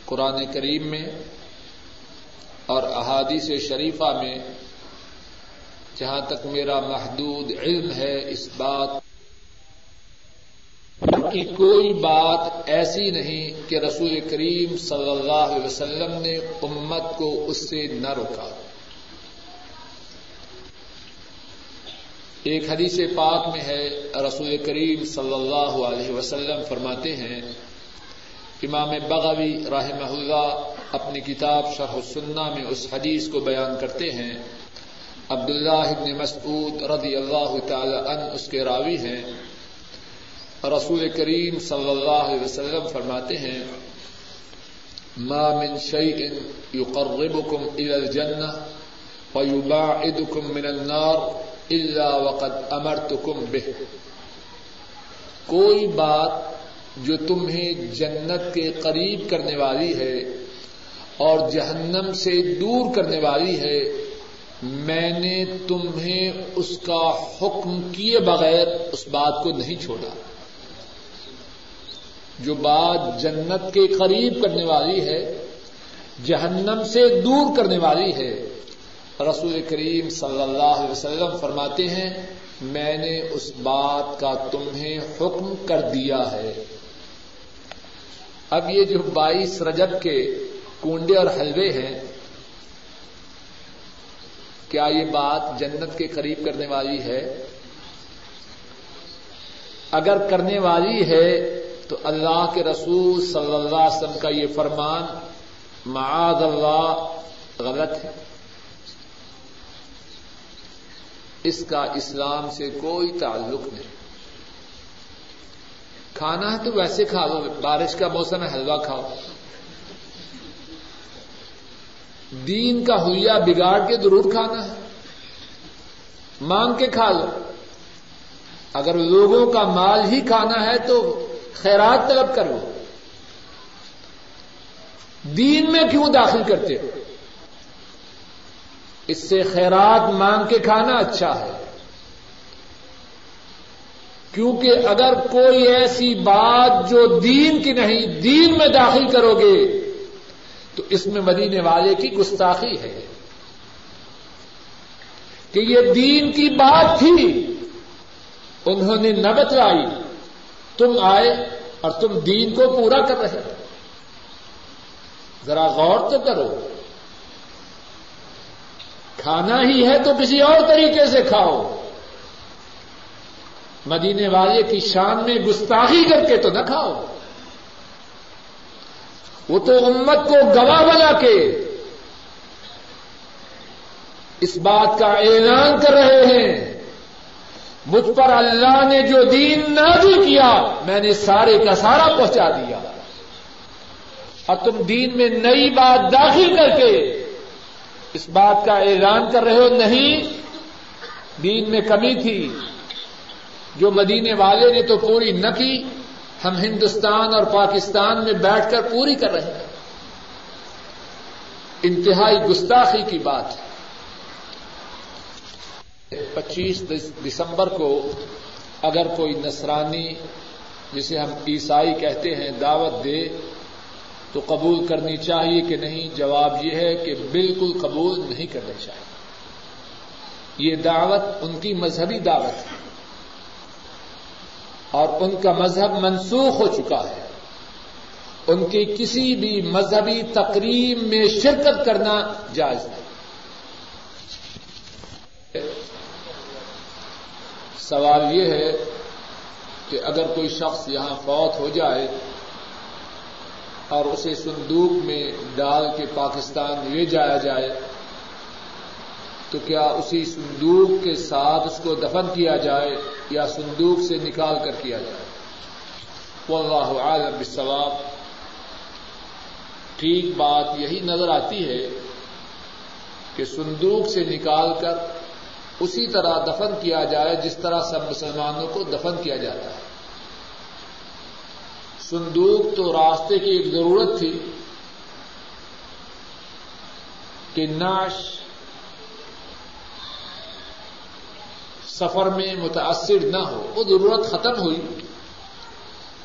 قرآن کریم میں اور احادیث شریفہ میں جہاں تک میرا محدود علم ہے، اس بات کی کوئی بات ایسی نہیں کہ رسول کریم صلی اللہ علیہ وسلم نے امت کو اس سے نہ روکا۔ ایک حدیث پاک میں ہے، رسول کریم صلی اللہ علیہ وسلم فرماتے ہیں، امام بغوی رحمہ اللہ اپنی کتاب شرح السنہ میں اس حدیث کو بیان کرتے ہیں۔ عبداللہ ابن مسعود رضی اللہ تعالی عنہ اس کے راوی ہیں۔ رسول کریم صلی اللہ علیہ وسلم فرماتے ہیں، ما من شيء يقربكم الى الجنه ويباعدكم من النار اللہ وقت امر تو کم بے کوئی بات جو تمہیں جنت کے قریب کرنے والی ہے اور جہنم سے دور کرنے والی ہے، میں نے تمہیں اس کا حکم کیے بغیر اس بات کو نہیں چھوڑا۔ جو بات جنت کے قریب کرنے والی ہے، جہنم سے دور کرنے والی ہے۔ رسول کریم صلی اللہ علیہ وسلم فرماتے ہیں، میں نے اس بات کا تمہیں حکم کر دیا ہے۔ اب یہ جو بائیس رجب کے کنڈے اور حلوے ہیں، کیا یہ بات جنت کے قریب کرنے والی ہے؟ اگر کرنے والی ہے تو اللہ کے رسول صلی اللہ علیہ وسلم کا یہ فرمان، معاذ اللہ، غلط ہے۔ اس کا اسلام سے کوئی تعلق نہیں۔ کھانا ہے تو ویسے کھا لو، بارش کا موسم ہے، حلوہ کھاؤ۔ دین کا ہویا بگاڑ کے ضرور کھانا ہے۔ مانگ کے کھا لو۔ اگر لوگوں کا مال ہی کھانا ہے تو خیرات طلب کرو دین میں کیوں داخل کرتے ہو؟ اس سے خیرات مانگ کے کھانا اچھا ہے۔ کیونکہ اگر کوئی ایسی بات جو دین کی نہیں، دین میں داخل کرو گے، تو اس میں مدینے والے کی گستاخی ہے۔ کہ یہ دین کی بات تھی، انہوں نے نہ بتلائی تم آئے اور تم دین کو پورا کر رہے ہو۔ ذرا غور تو کرو۔ کھانا ہی ہے تو کسی اور طریقے سے کھاؤ۔ مدینے والے کی شان میں گستاخی کر کے تو نہ کھاؤ۔ وہ تو امت کو گواہ بنا کے اس بات کا اعلان کر رہے ہیں۔ مجھ پر اللہ نے جو دین نازل کیا، میں نے سارے کا سارا پہنچا دیا۔ اور تم دین میں نئی بات داخل کر کے اس بات کا اعلان کر رہے ہو، نہیں۔ دین میں کمی تھی۔ جو مدینے والے نے تو پوری نہ کی، ہم ہندوستان اور پاکستان میں بیٹھ کر پوری کر رہے ہیں۔ انتہائی گستاخی کی بات ہے۔ پچیس دسمبر کو اگر کوئی نصرانی جسے ہم عیسائی کہتے ہیں دعوت دے تو قبول کرنی چاہیے کہ نہیں، جواب یہ ہے کہ بالکل قبول نہیں کرنی چاہیے۔ یہ دعوت ان کی مذہبی دعوت ہے۔ اور ان کا مذہب منسوخ ہو چکا ہے۔ ان کی کسی بھی مذہبی تقریب میں شرکت کرنا جائز ہے سوال یہ ہے کہ اگر کوئی شخص یہاں فوت ہو جائے اور اسے صندوق میں ڈال کے پاکستان لے جایا جائے، تو کیا اسی صندوق کے ساتھ اس کو دفن کیا جائے یا صندوق سے نکال کر کیا جائے؟ واللہ عالم بالثواب ٹھیک بات یہی نظر آتی ہے کہ صندوق سے نکال کر اسی طرح دفن کیا جائے جس طرح سب مسلمانوں کو دفن کیا جاتا ہے۔ صندوق تو راستے کی ایک ضرورت تھی کہ ناش سفر میں متاثر نہ ہو، وہ ضرورت ختم ہوئی۔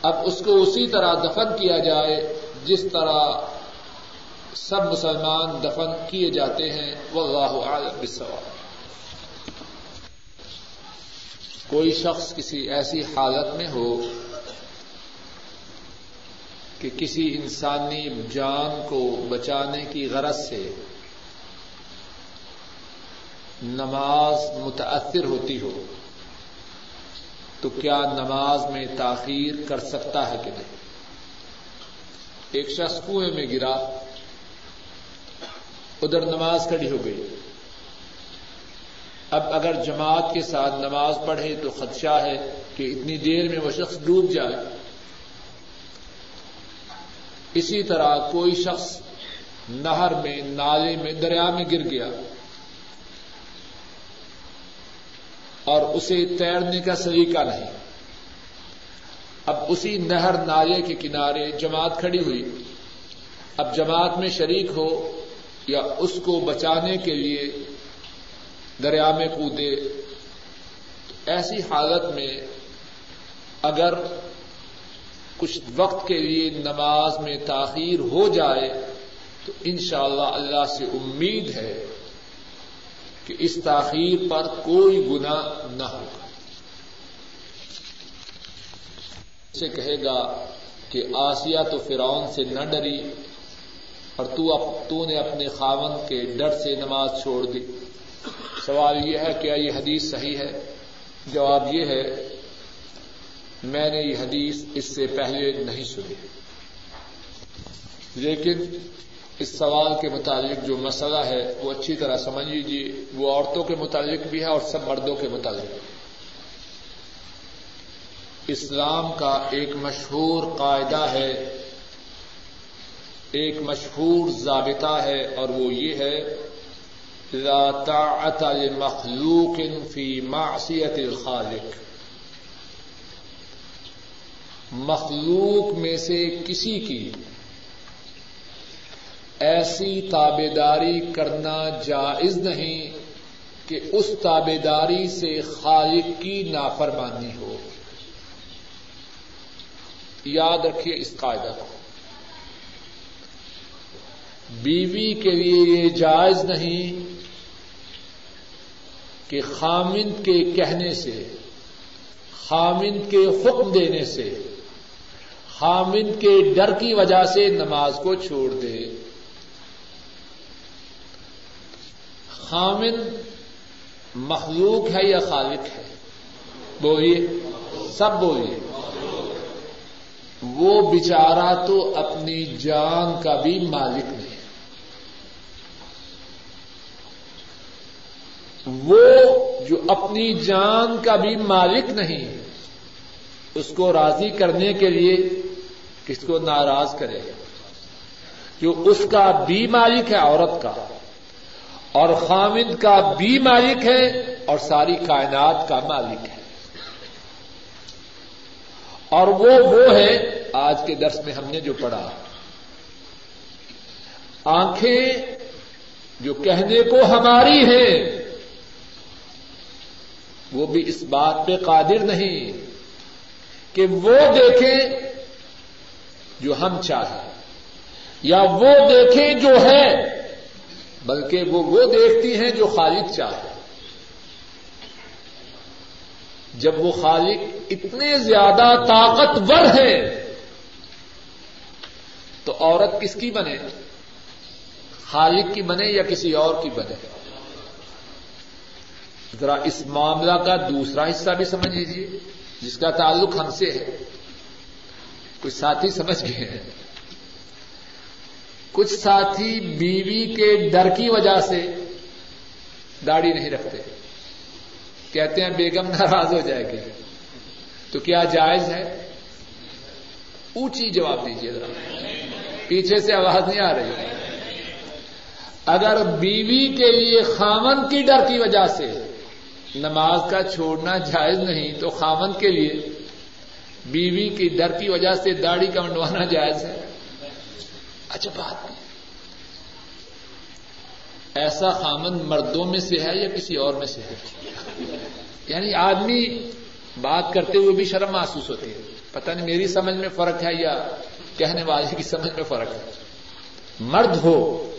اب اس کو اسی طرح دفن کیا جائے جس طرح سب مسلمان دفن کیے جاتے ہیں۔ وہ اللہ بالسواب کوئی شخص کسی ایسی حالت میں ہو کہ کسی انسانی جان کو بچانے کی غرض سے نماز متاثر ہوتی ہو، تو کیا نماز میں تاخیر کر سکتا ہے کہ نہیں؟ ایک شخص کنویں میں گرا، ادھر نماز کھڑی ہو گئی اب اگر جماعت کے ساتھ نماز پڑھے تو خدشہ ہے کہ اتنی دیر میں وہ شخص ڈوب جائے۔ اسی طرح کوئی شخص نہر میں، نالے میں، دریا میں گر گیا اور اسے تیرنے کا سلیقہ نہیں۔ اب اسی نہر، نالے کے کنارے جماعت کھڑی ہوئی۔ اب جماعت میں شریک ہو یا اس کو بچانے کے لیے دریا میں کودے۔ ایسی حالت میں اگر کچھ وقت کے لیے نماز میں تاخیر ہو جائے، تو انشاءاللہ اللہ اللہ سے امید ہے کہ اس تاخیر پر کوئی گنا نہ ہوگا۔ اسے کہے گا کہ آسیا تو فرعون سے نہ ڈری اور تو نے اپنے خاون کے ڈر سے نماز چھوڑ دی۔ سوال یہ ہے، کیا یہ حدیث صحیح ہے؟ جواب یہ ہے، میں نے یہ حدیث اس سے پہلے نہیں سنی۔ لیکن اس سوال کے متعلق جو مسئلہ ہے، وہ اچھی طرح سمجھ لیجیے وہ عورتوں کے متعلق بھی ہے اور سب مردوں کے متعلق۔ اسلام کا ایک مشہور قاعدہ ہے، ایک مشہور ضابطہ ہے اور وہ یہ ہے لا طاعت لمخلوق فی معصیت الخالق. مخلوق میں سے کسی کی ایسی تابے داری کرنا جائز نہیں کہ اس تابے داری سے خالق کی نافرمانی ہو. یاد رکھیے اس قاعدہ کو. بیوی کے لیے یہ جائز نہیں کہ خامند کے کہنے سے، خامند کے حکم دینے سے، خامند کے ڈر کی وجہ سے نماز کو چھوڑ دے۔ خامن مخلوق ہے یا خالق ہے؟ بولیے، سب بولیے۔ وہ بچارا تو اپنی جان کا بھی مالک نہیں۔ وہ جو اپنی جان کا بھی مالک نہیں، اس کو راضی کرنے کے لیے کس کو ناراض کرے؟ جو اس کا بھی مالک ہے، عورت کا، اور خامد کا بھی مالک ہے، اور ساری کائنات کا مالک ہے۔ اور وہ وہ ہے آج کے درس میں ہم نے جو پڑھا۔ آنکھیں جو کہنے کو ہماری ہیں وہ بھی اس بات پہ قادر نہیں کہ وہ دیکھیں جو ہم چاہیں یا وہ دیکھیں جو ہے بلکہ وہ وہ دیکھتی ہیں جو خالق چاہے۔ جب وہ خالق اتنے زیادہ طاقتور ہے تو عورت کس کی بنے؟ خالق کی بنے یا کسی اور کی بنے؟ ذرا اس معاملہ کا دوسرا حصہ بھی سمجھ لیجیے جس کا تعلق ہم سے ہے۔ کچھ ساتھی سمجھ گئے ہیں۔ کچھ ساتھی بیوی کے ڈر کی وجہ سے داڑھی نہیں رکھتے۔ کہتے ہیں بیگم ناراض ہو جائے گی۔ تو کیا جائز ہے؟ اونچی جواب دیجیے ذرا۔ پیچھے سے آواز نہیں آ رہی۔ اگر بیوی کے لیے خامن کی ڈر کی وجہ سے نماز کا چھوڑنا جائز نہیں تو خامن کے لیے بیوی کی ڈر کی وجہ سے داڑھی کا منڈوانا جائز ہے۔ اچھا بات۔ نہیں ایسا خامن مردوں میں سے ہے یا کسی اور میں سے ہے؟ یعنی آدمی بات کرتے ہوئے بھی شرم محسوس ہوتی ہے۔ پتہ نہیں میری سمجھ میں فرق ہے یا کہنے والے کی سمجھ میں فرق ہے۔ مرد ہو،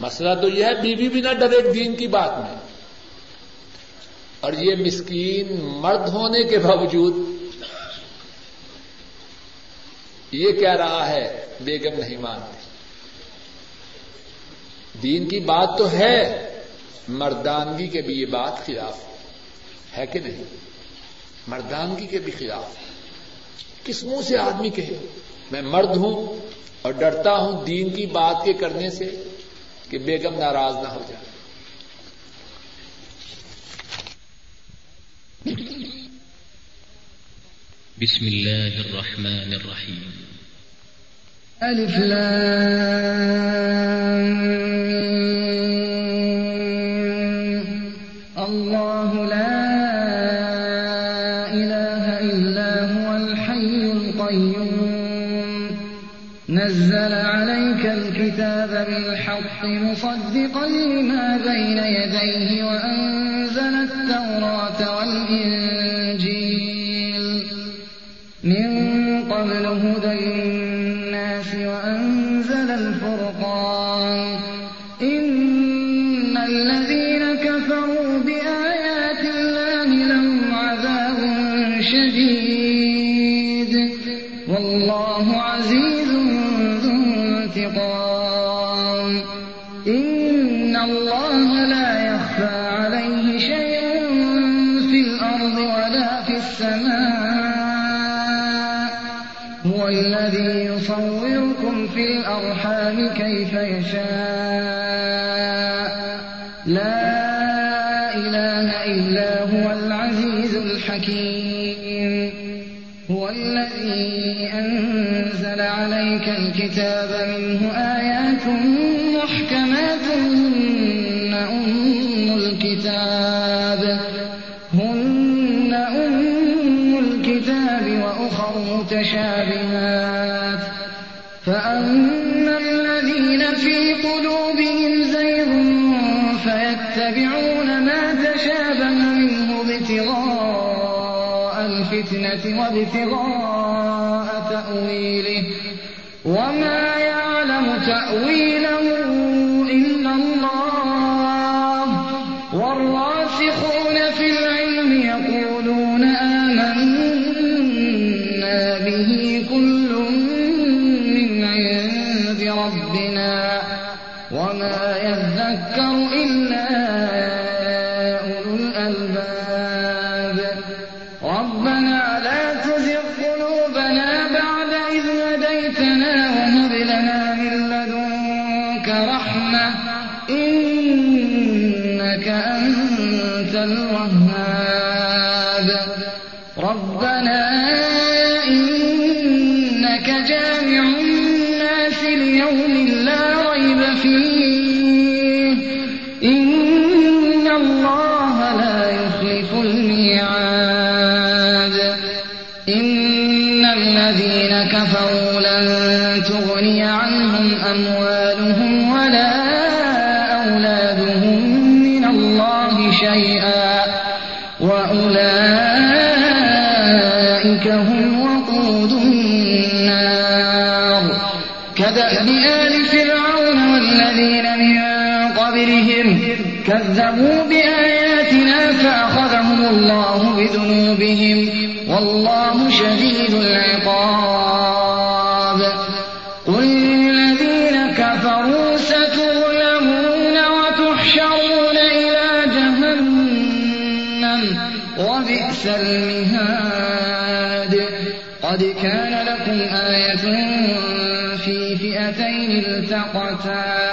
مسئلہ تو یہ ہے بیوی بھی نہ ڈرے دین کی بات میں۔ اور یہ مسکین مرد ہونے کے باوجود یہ کہہ رہا ہے، بیگم نہیں مانتے۔ دین کی بات تو ہے، مردانگی کے بھی یہ بات خلاف ہے کہ نہیں؟ مردانگی کے بھی خلاف۔ کس منہ سے آدمی کہے؟ میں مرد ہوں اور ڈرتا ہوں دین کی بات کے کرنے سے کہ بیگم ناراض نہ ہو جائے۔ بسم الله الرحمن الرحيم. ألف لام. الله لا إله إلا هو الحي القيوم. نزل عليك الكتاب بالحق مصدقا لما بين يديه وأنزل هو الذي أنزل عليك الكتاب منه آيات الفتنة كذبوا بآياتنا فأخذهم الله بذنوبهم والله شديد العقاب قل للذين كفروا ستغلبون وتحشرون إلى جهنم وبئس المهاد قد كان لكم آية في فئتين التقتا